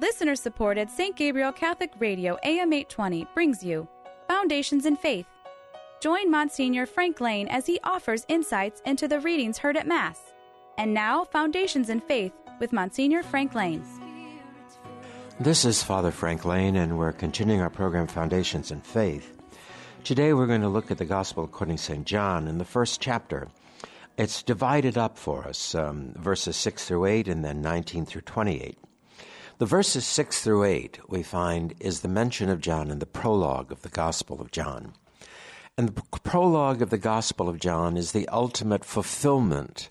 Listener supported St. Gabriel Catholic Radio AM 820 brings you Foundations in Faith. Join Monsignor Frank Lane as he offers insights into the readings heard at Mass. And now, Foundations in Faith with Monsignor Frank Lane. This is Father Frank Lane, and we're continuing our program Foundations in Faith. Today we're going to look at the Gospel according to St. John in the first chapter. It's divided up for us, um, verses 6 through 8 and then 19 through 28. The verses 6 through 8, we find, is the mention of John in the prologue of the Gospel of John. And the prologue of the Gospel of John is the ultimate fulfillment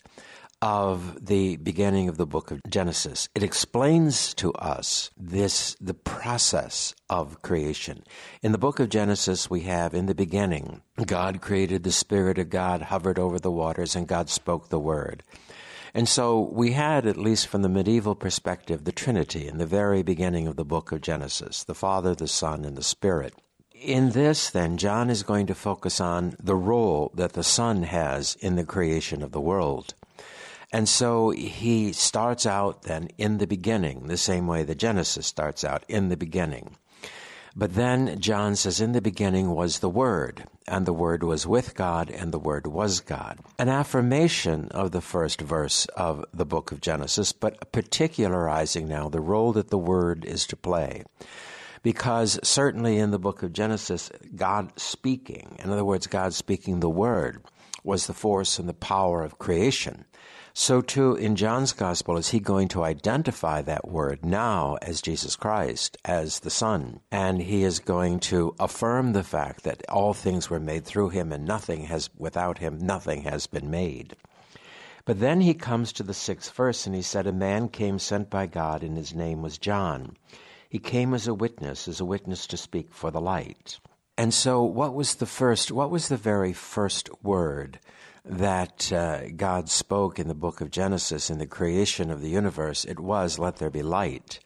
of the beginning of the book of Genesis. It explains to us this the process of creation. In the book of Genesis we have in the beginning God created the spirit of God hovered over the waters and God spoke the word. And so we had, at least from the medieval perspective, the Trinity in the very beginning of the book of Genesis the Father, the Son, and the Spirit. In this, then, John is going to focus on the role that the Son has in the creation of the world. And so he starts out then in the beginning, the same way the Genesis starts out in the beginning. But then John says, In the beginning was the Word, and the Word was with God, and the Word was God. An affirmation of the first verse of the book of Genesis, but particularizing now the role that the Word is to play. Because certainly in the book of Genesis, God speaking, in other words, God speaking the Word, was the force and the power of creation. So too in John's gospel is he going to identify that word now as Jesus Christ, as the Son. And he is going to affirm the fact that all things were made through him and nothing has, without him, nothing has been made. But then he comes to the sixth verse and he said, A man came sent by God and his name was John. He came as a witness, as a witness to speak for the light. And so, what was the first, what was the very first word that uh, God spoke in the book of Genesis in the creation of the universe, it was, let there be light.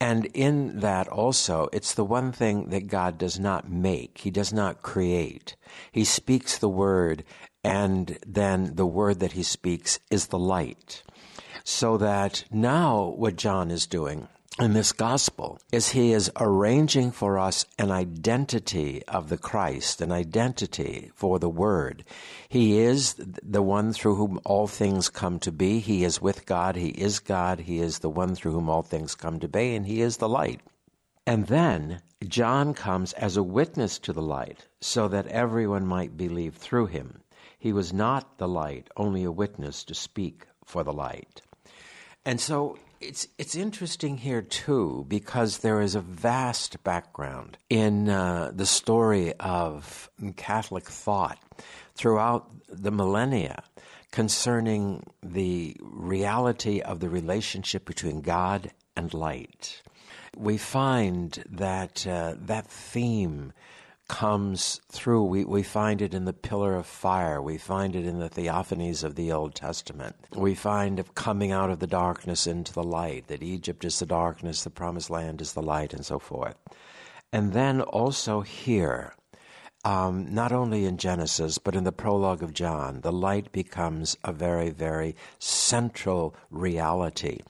And in that also, it's the one thing that God does not make. He does not create. He speaks the word, and then the word that he speaks is the light. So that now what John is doing in this gospel is he is arranging for us an identity of the Christ, an identity for the Word. He is the one through whom all things come to be. He is with God. He is God. He is the one through whom all things come to be, and He is the light. And then John comes as a witness to the light so that everyone might believe through him. He was not the light, only a witness to speak for the light. And so it's it's interesting here too because there is a vast background in uh, the story of Catholic thought throughout the millennia concerning the reality of the relationship between God and light. We find that uh, that theme comes through. We, we find it in the pillar of fire. We find it in the theophanies of the Old Testament. We find it coming out of the darkness into the light, that Egypt is the darkness, the promised land is the light, and so forth. And then also here, um, not only in Genesis, but in the prologue of John, the light becomes a very, very central reality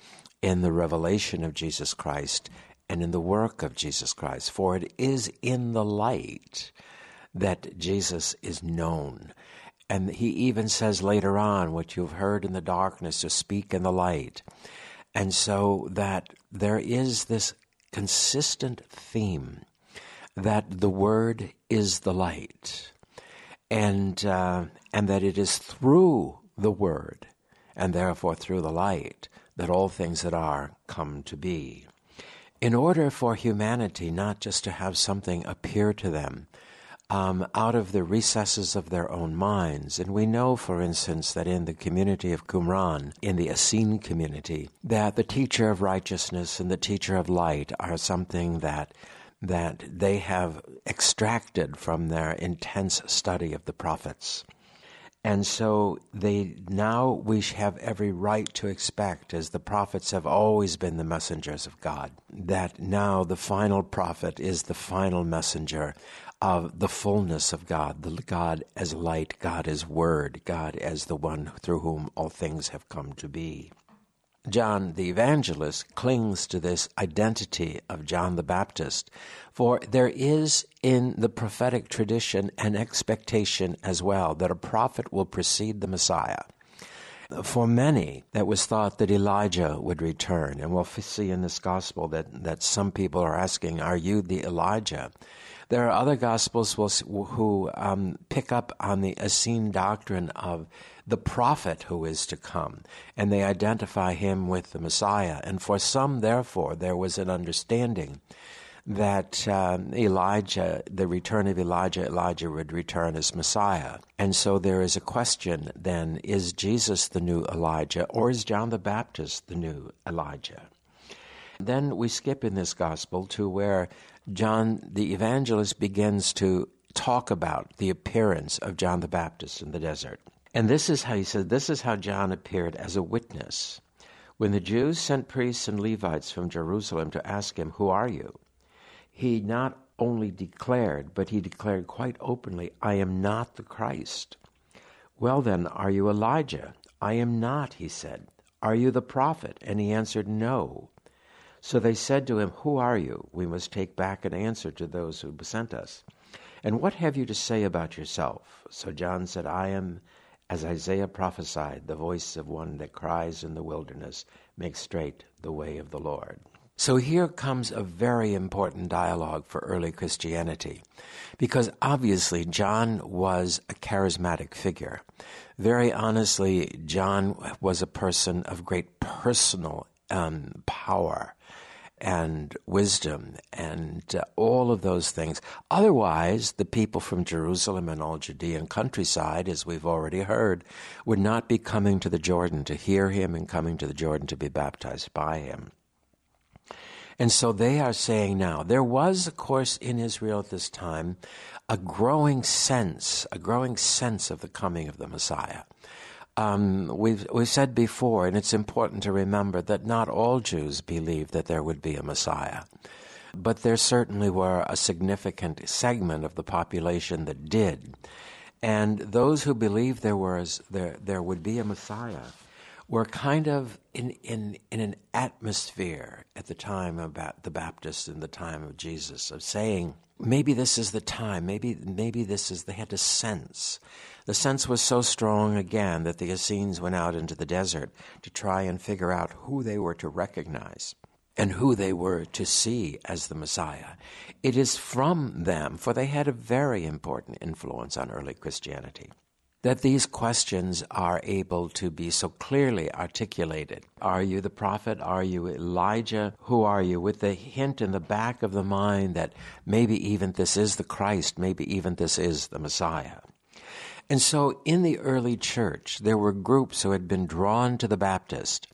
in the revelation of Jesus Christ and in the work of Jesus Christ. For it is in the light that Jesus is known. And he even says later on, what you've heard in the darkness, to speak in the light. And so that there is this consistent theme that the Word is the light, and, uh, and that it is through the Word, and therefore through the light, that all things that are come to be in order for humanity not just to have something appear to them um, out of the recesses of their own minds. And we know, for instance, that in the community of Qumran, in the Essene community, that the teacher of righteousness and the teacher of light are something that that they have extracted from their intense study of the prophets. And so they now we have every right to expect, as the prophets have always been the messengers of God, that now the final prophet is the final messenger of the fullness of God, the God as light, God as word, God as the one through whom all things have come to be. John the Evangelist clings to this identity of John the Baptist, for there is in the prophetic tradition an expectation as well that a prophet will precede the Messiah. For many, it was thought that Elijah would return, and we'll see in this gospel that, that some people are asking, Are you the Elijah? There are other gospels who um, pick up on the Essene doctrine of the prophet who is to come, and they identify him with the Messiah. And for some, therefore, there was an understanding that um, Elijah, the return of Elijah, Elijah would return as Messiah. And so there is a question then is Jesus the new Elijah, or is John the Baptist the new Elijah? Then we skip in this gospel to where John the evangelist begins to talk about the appearance of John the Baptist in the desert. And this is how he said, This is how John appeared as a witness. When the Jews sent priests and Levites from Jerusalem to ask him, Who are you? He not only declared, but he declared quite openly, I am not the Christ. Well, then, are you Elijah? I am not, he said. Are you the prophet? And he answered, No. So they said to him, Who are you? We must take back an answer to those who sent us. And what have you to say about yourself? So John said, I am, as Isaiah prophesied, the voice of one that cries in the wilderness, Make straight the way of the Lord. So here comes a very important dialogue for early Christianity, because obviously John was a charismatic figure. Very honestly, John was a person of great personal um, power and wisdom and uh, all of those things. Otherwise, the people from Jerusalem and all Judean countryside, as we've already heard, would not be coming to the Jordan to hear him and coming to the Jordan to be baptized by him. And so they are saying now, there was, of course, in Israel at this time, a growing sense, a growing sense of the coming of the Messiah. Um, we've, we've said before, and it's important to remember that not all Jews believed that there would be a Messiah. But there certainly were a significant segment of the population that did. And those who believed there was there there would be a Messiah were kind of in, in, in an atmosphere at the time about the Baptists in the time of Jesus of saying, maybe this is the time, maybe maybe this is they had a sense. The sense was so strong again that the Essenes went out into the desert to try and figure out who they were to recognize and who they were to see as the Messiah. It is from them, for they had a very important influence on early Christianity, that these questions are able to be so clearly articulated. Are you the prophet? Are you Elijah? Who are you? With the hint in the back of the mind that maybe even this is the Christ, maybe even this is the Messiah. And so in the early church, there were groups who had been drawn to the Baptist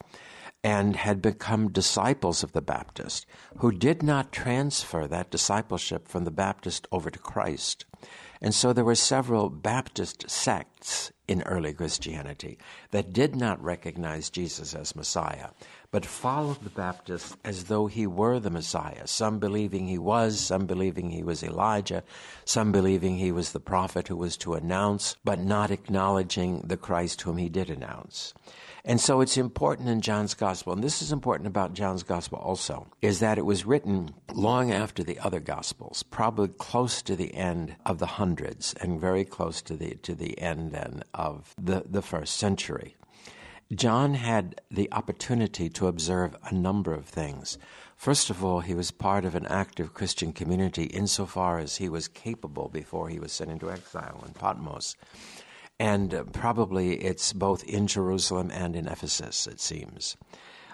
and had become disciples of the Baptist who did not transfer that discipleship from the Baptist over to Christ. And so there were several Baptist sects in early Christianity that did not recognize Jesus as Messiah, but followed the Baptist as though he were the Messiah, some believing he was, some believing he was Elijah, some believing he was the prophet who was to announce, but not acknowledging the Christ whom he did announce. And so it's important in John's gospel, and this is important about John's gospel also, is that it was written long after the other gospels, probably close to the end of the hundreds and very close to the to the end then of the, the first century. John had the opportunity to observe a number of things. First of all, he was part of an active Christian community insofar as he was capable before he was sent into exile in Patmos. And uh, probably it's both in Jerusalem and in Ephesus, it seems.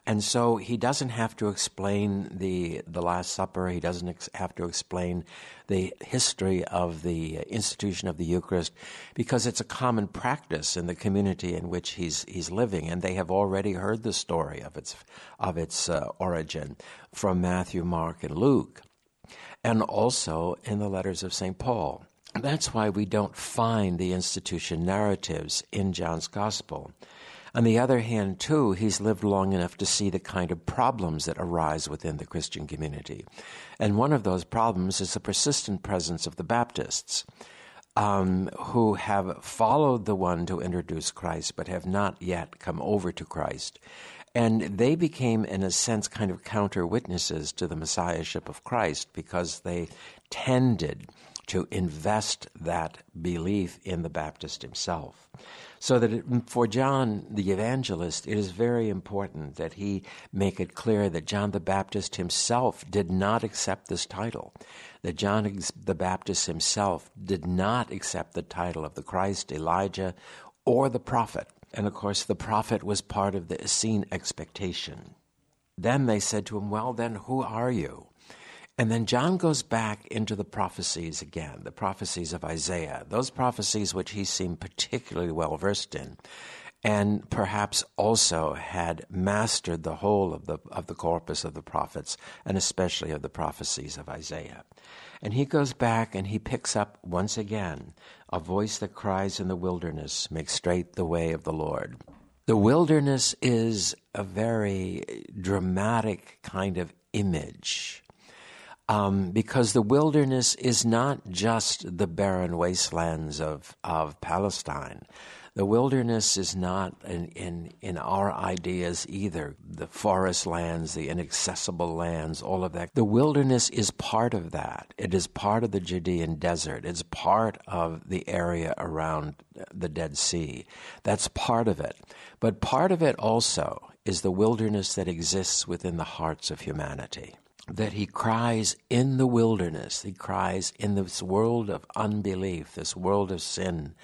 And so he doesn't have to explain the, the Last Supper. He doesn't ex- have to explain the history of the institution of the Eucharist because it's a common practice in the community in which he's, he's living. And they have already heard the story of its, of its uh, origin from Matthew, Mark, and Luke, and also in the letters of St. Paul. That's why we don't find the institution narratives in John's Gospel. On the other hand, too, he's lived long enough to see the kind of problems that arise within the Christian community. And one of those problems is the persistent presence of the Baptists. Um, who have followed the one to introduce Christ but have not yet come over to Christ. And they became, in a sense, kind of counter witnesses to the messiahship of Christ because they tended to invest that belief in the Baptist himself. So that it, for John the evangelist, it is very important that he make it clear that John the Baptist himself did not accept this title. That John the Baptist himself did not accept the title of the Christ, Elijah, or the prophet. And of course, the prophet was part of the Essene expectation. Then they said to him, Well, then, who are you? And then John goes back into the prophecies again, the prophecies of Isaiah, those prophecies which he seemed particularly well versed in, and perhaps also had mastered the whole of the, of the corpus of the prophets, and especially of the prophecies of Isaiah. And he goes back and he picks up once again a voice that cries in the wilderness, Make straight the way of the Lord. The wilderness is a very dramatic kind of image um, because the wilderness is not just the barren wastelands of, of Palestine. The wilderness is not in, in, in our ideas either. The forest lands, the inaccessible lands, all of that. The wilderness is part of that. It is part of the Judean desert. It's part of the area around the Dead Sea. That's part of it. But part of it also is the wilderness that exists within the hearts of humanity that he cries in the wilderness, he cries in this world of unbelief, this world of sin,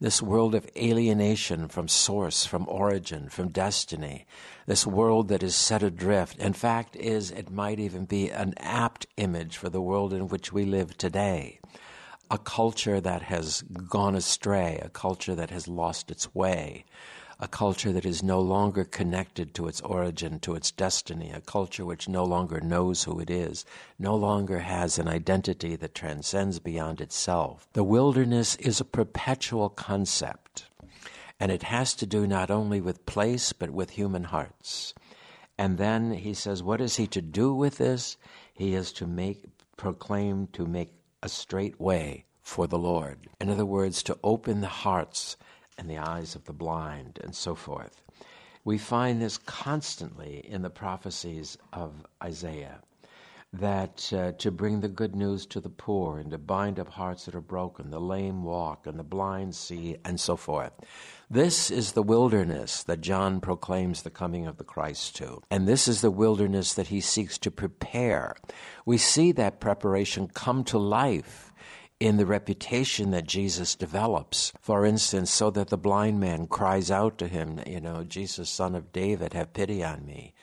this world of alienation from source, from origin, from destiny, this world that is set adrift. In fact, is it might even be an apt image for the world in which we live today. A culture that has gone astray, a culture that has lost its way, a culture that is no longer connected to its origin, to its destiny, a culture which no longer knows who it is, no longer has an identity that transcends beyond itself. The wilderness is a perpetual concept, and it has to do not only with place, but with human hearts. And then he says, What is he to do with this? He is to make, proclaim, to make a straight way for the Lord. In other words, to open the hearts and the eyes of the blind, and so forth. We find this constantly in the prophecies of Isaiah that uh, to bring the good news to the poor and to bind up hearts that are broken, the lame walk and the blind see, and so forth. This is the wilderness that John proclaims the coming of the Christ to. And this is the wilderness that he seeks to prepare. We see that preparation come to life in the reputation that Jesus develops. For instance, so that the blind man cries out to him, you know, Jesus, son of David, have pity on me.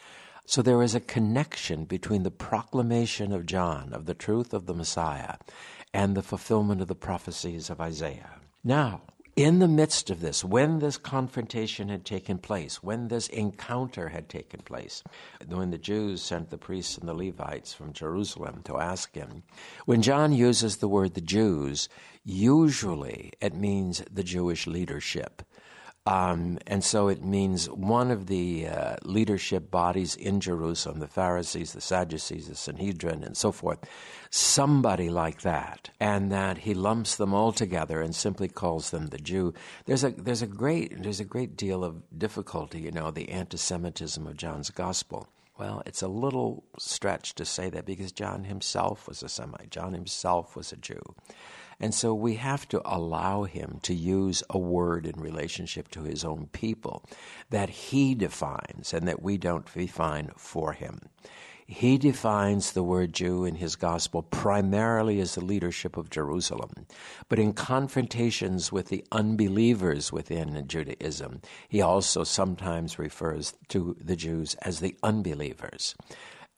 So there is a connection between the proclamation of John of the truth of the Messiah and the fulfillment of the prophecies of Isaiah. Now, in the midst of this, when this confrontation had taken place, when this encounter had taken place, when the Jews sent the priests and the Levites from Jerusalem to ask him, when John uses the word the Jews, usually it means the Jewish leadership. Um, and so it means one of the uh, leadership bodies in Jerusalem, the Pharisees, the Sadducees, the Sanhedrin, and so forth, somebody like that, and that he lumps them all together and simply calls them the Jew. There's a there's a great there's a great deal of difficulty, you know, the anti-Semitism of John's gospel. Well, it's a little stretch to say that because John himself was a Semite. John himself was a Jew. And so we have to allow him to use a word in relationship to his own people that he defines and that we don't define for him. He defines the word Jew in his gospel primarily as the leadership of Jerusalem. But in confrontations with the unbelievers within Judaism, he also sometimes refers to the Jews as the unbelievers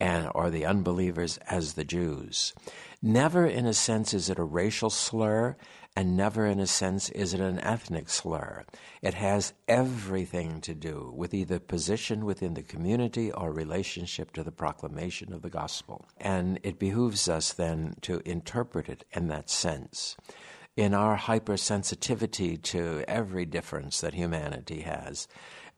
and or the unbelievers as the Jews. Never in a sense is it a racial slur, and never in a sense is it an ethnic slur. It has everything to do with either position within the community or relationship to the proclamation of the gospel. And it behooves us then to interpret it in that sense. In our hypersensitivity to every difference that humanity has,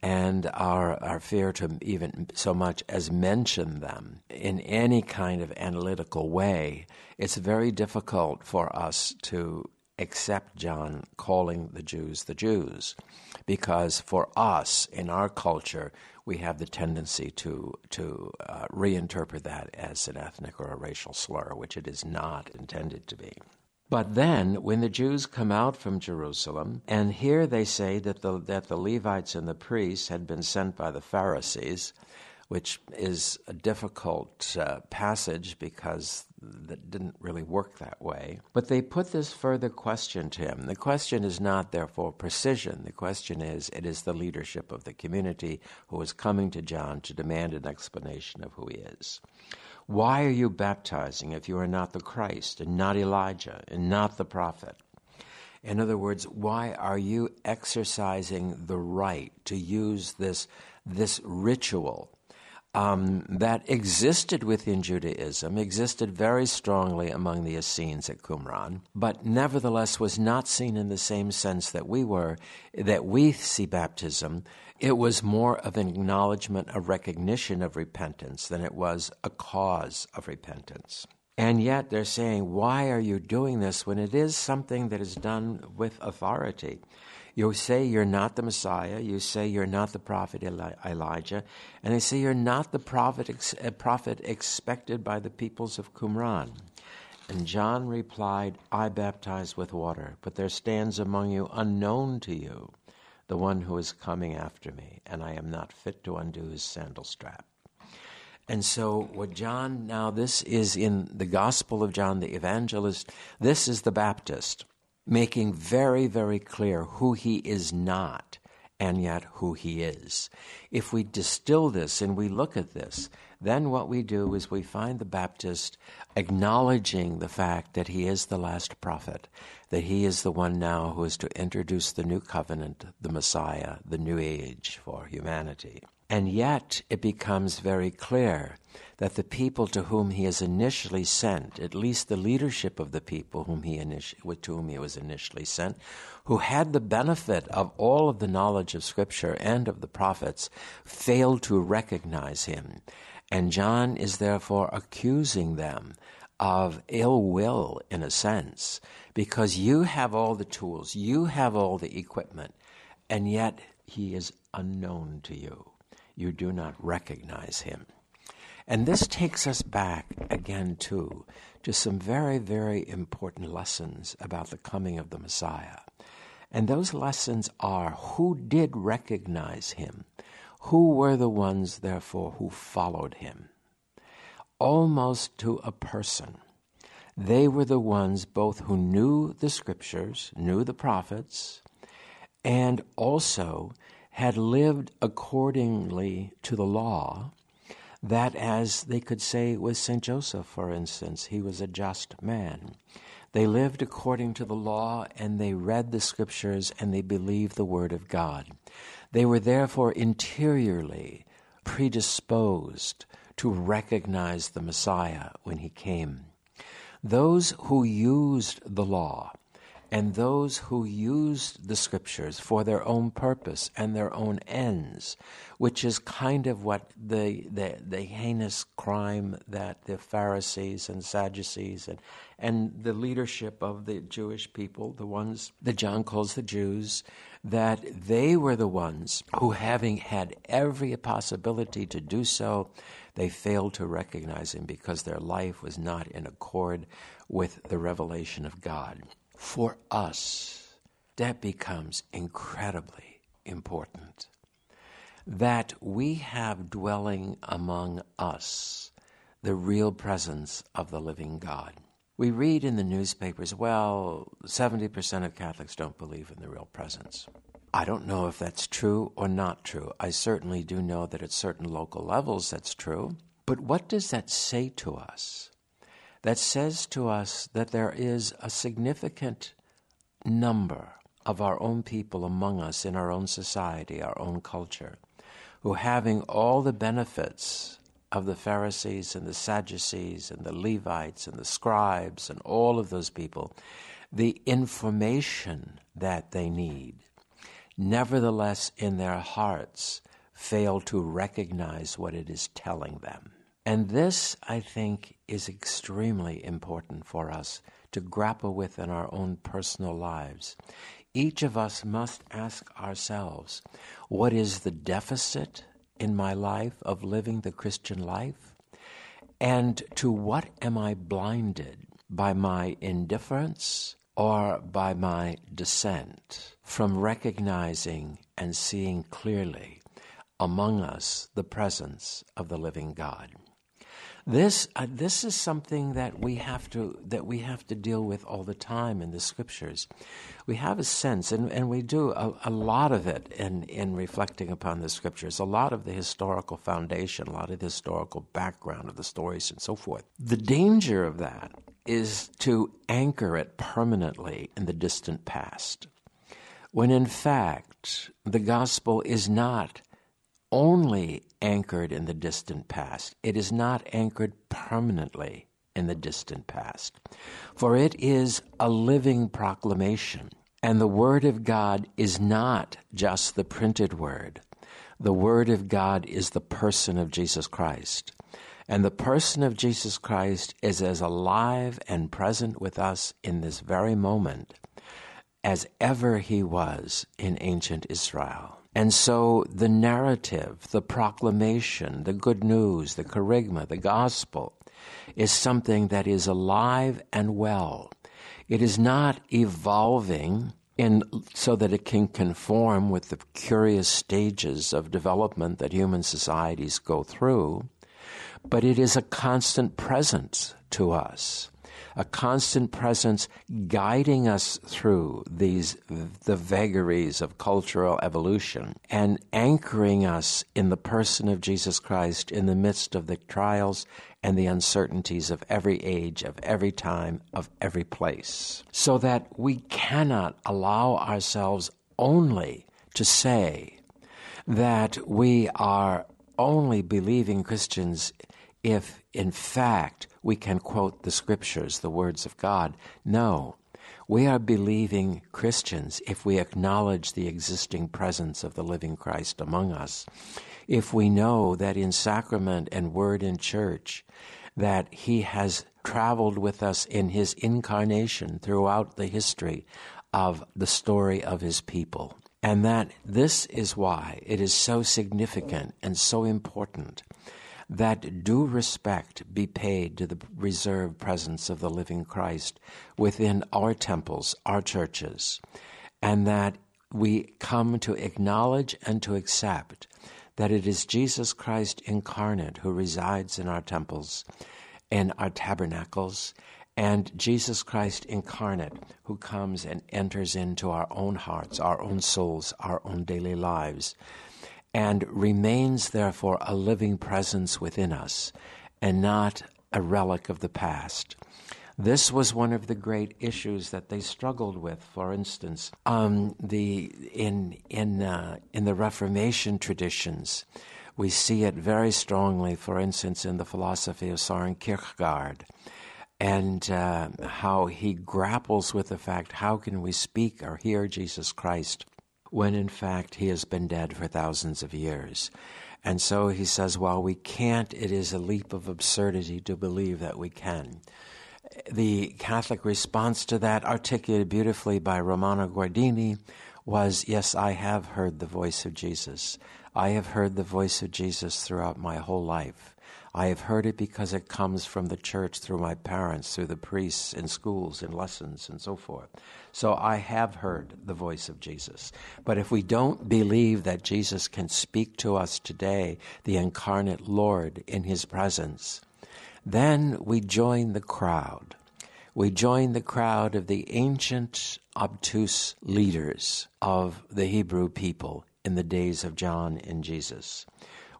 and our, our fear to even so much as mention them in any kind of analytical way, it's very difficult for us to accept John calling the Jews the Jews, because for us in our culture we have the tendency to to uh, reinterpret that as an ethnic or a racial slur, which it is not intended to be. But then, when the Jews come out from Jerusalem, and here they say that the, that the Levites and the priests had been sent by the Pharisees, which is a difficult uh, passage because that didn't really work that way. But they put this further question to him. The question is not, therefore, precision. The question is, it is the leadership of the community who is coming to John to demand an explanation of who he is. Why are you baptizing if you are not the Christ and not Elijah and not the prophet? In other words, why are you exercising the right to use this, this ritual um, that existed within Judaism, existed very strongly among the Essenes at Qumran, but nevertheless was not seen in the same sense that we were, that we see baptism. It was more of an acknowledgement, a recognition of repentance than it was a cause of repentance. And yet they're saying, why are you doing this when it is something that is done with authority? You say you're not the Messiah. You say you're not the prophet Eli- Elijah. And they say you're not the prophet, ex- prophet expected by the peoples of Qumran. And John replied, I baptize with water, but there stands among you unknown to you the one who is coming after me, and I am not fit to undo his sandal strap. And so, what John, now this is in the Gospel of John the Evangelist, this is the Baptist making very, very clear who he is not and yet who he is. If we distill this and we look at this, then what we do is we find the Baptist acknowledging the fact that he is the last prophet, that he is the one now who is to introduce the new covenant, the Messiah, the new age for humanity. And yet it becomes very clear that the people to whom he is initially sent, at least the leadership of the people whom he initi- to whom he was initially sent, who had the benefit of all of the knowledge of Scripture and of the prophets, failed to recognize him. And John is therefore accusing them of ill will, in a sense, because you have all the tools, you have all the equipment, and yet he is unknown to you. You do not recognize him. And this takes us back again, too, to some very, very important lessons about the coming of the Messiah. And those lessons are who did recognize him? Who were the ones, therefore, who followed him? Almost to a person. They were the ones both who knew the scriptures, knew the prophets, and also had lived accordingly to the law that, as they could say with St. Joseph, for instance, he was a just man. They lived according to the law and they read the scriptures and they believed the word of God. They were therefore interiorly predisposed to recognize the Messiah when he came. Those who used the law and those who used the scriptures for their own purpose and their own ends, which is kind of what the, the, the heinous crime that the Pharisees and Sadducees and, and the leadership of the Jewish people, the ones that John calls the Jews, that they were the ones who, having had every possibility to do so, they failed to recognize him because their life was not in accord with the revelation of God for us, that becomes incredibly important. That we have dwelling among us the real presence of the living God. We read in the newspapers, well, 70% of Catholics don't believe in the real presence. I don't know if that's true or not true. I certainly do know that at certain local levels that's true. But what does that say to us? That says to us that there is a significant number of our own people among us in our own society, our own culture, who, having all the benefits of the Pharisees and the Sadducees and the Levites and the scribes and all of those people, the information that they need, nevertheless in their hearts fail to recognize what it is telling them. And this, I think, is extremely important for us to grapple with in our own personal lives. Each of us must ask ourselves what is the deficit in my life of living the Christian life? And to what am I blinded by my indifference or by my dissent from recognizing and seeing clearly among us the presence of the living God? This uh, this is something that we have to that we have to deal with all the time in the scriptures. We have a sense, and, and we do a, a lot of it in, in reflecting upon the scriptures, a lot of the historical foundation, a lot of the historical background of the stories and so forth. The danger of that is to anchor it permanently in the distant past. When in fact the gospel is not only anchored in the distant past. It is not anchored permanently in the distant past. For it is a living proclamation. And the Word of God is not just the printed Word. The Word of God is the person of Jesus Christ. And the person of Jesus Christ is as alive and present with us in this very moment as ever he was in ancient Israel. And so the narrative, the proclamation, the good news, the kerygma, the gospel is something that is alive and well. It is not evolving in so that it can conform with the curious stages of development that human societies go through, but it is a constant presence to us a constant presence guiding us through these the vagaries of cultural evolution and anchoring us in the person of Jesus Christ in the midst of the trials and the uncertainties of every age, of every time, of every place. So that we cannot allow ourselves only to say that we are only believing Christians if, in fact, we can quote the scriptures, the words of God. No. We are believing Christians if we acknowledge the existing presence of the living Christ among us, if we know that in sacrament and word in church, that He has traveled with us in His incarnation throughout the history of the story of His people. And that this is why it is so significant and so important that due respect be paid to the reserved presence of the living Christ within our temples, our churches, and that we come to acknowledge and to accept that it is Jesus Christ incarnate who resides in our temples, in our tabernacles, and Jesus Christ incarnate who comes and enters into our own hearts, our own souls, our own daily lives and remains therefore a living presence within us and not a relic of the past. This was one of the great issues that they struggled with. For instance, um, the in in uh, in the Reformation traditions, we see it very strongly. For instance, in the philosophy of Soren Kierkegaard, and uh, how he grapples with the fact: how can we speak or hear Jesus Christ when in fact he has been dead for thousands of years. And so he says, while we can't, it is a leap of absurdity to believe that we can. The Catholic response to that, articulated beautifully by Romano Guardini, was Yes, I have heard the voice of Jesus. I have heard the voice of Jesus throughout my whole life. I have heard it because it comes from the church through my parents, through the priests in schools, in lessons, and so forth. So I have heard the voice of Jesus. But if we don't believe that Jesus can speak to us today, the incarnate Lord in his presence, then we join the crowd. We join the crowd of the ancient, obtuse leaders of the Hebrew people in the days of John and Jesus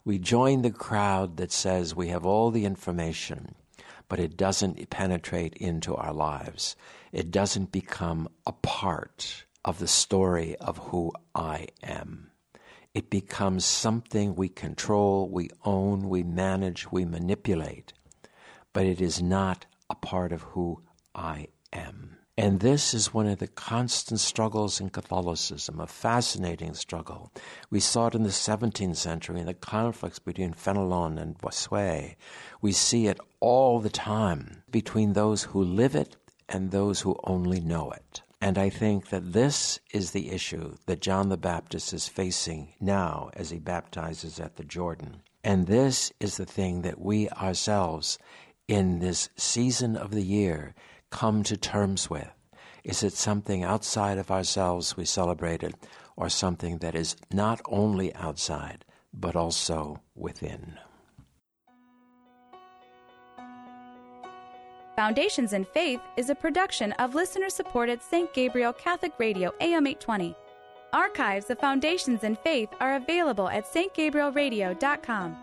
we join the crowd that says we have all the information, but it doesn't penetrate into our lives. It doesn't become a part of the story of who I am. It becomes something we control, we own, we manage, we manipulate, but it is not a part of who I am. And this is one of the constant struggles in Catholicism, a fascinating struggle. We saw it in the 17th century in the conflicts between Fenelon and Bossuet. We see it all the time between those who live it and those who only know it. And I think that this is the issue that John the Baptist is facing now as he baptizes at the Jordan. And this is the thing that we ourselves, in this season of the year, come to terms with. Is it something outside of ourselves we celebrated, or something that is not only outside, but also within? Foundations in Faith is a production of listener supported St. Gabriel Catholic Radio AM 820. Archives of Foundations in Faith are available at stgabrielradio.com.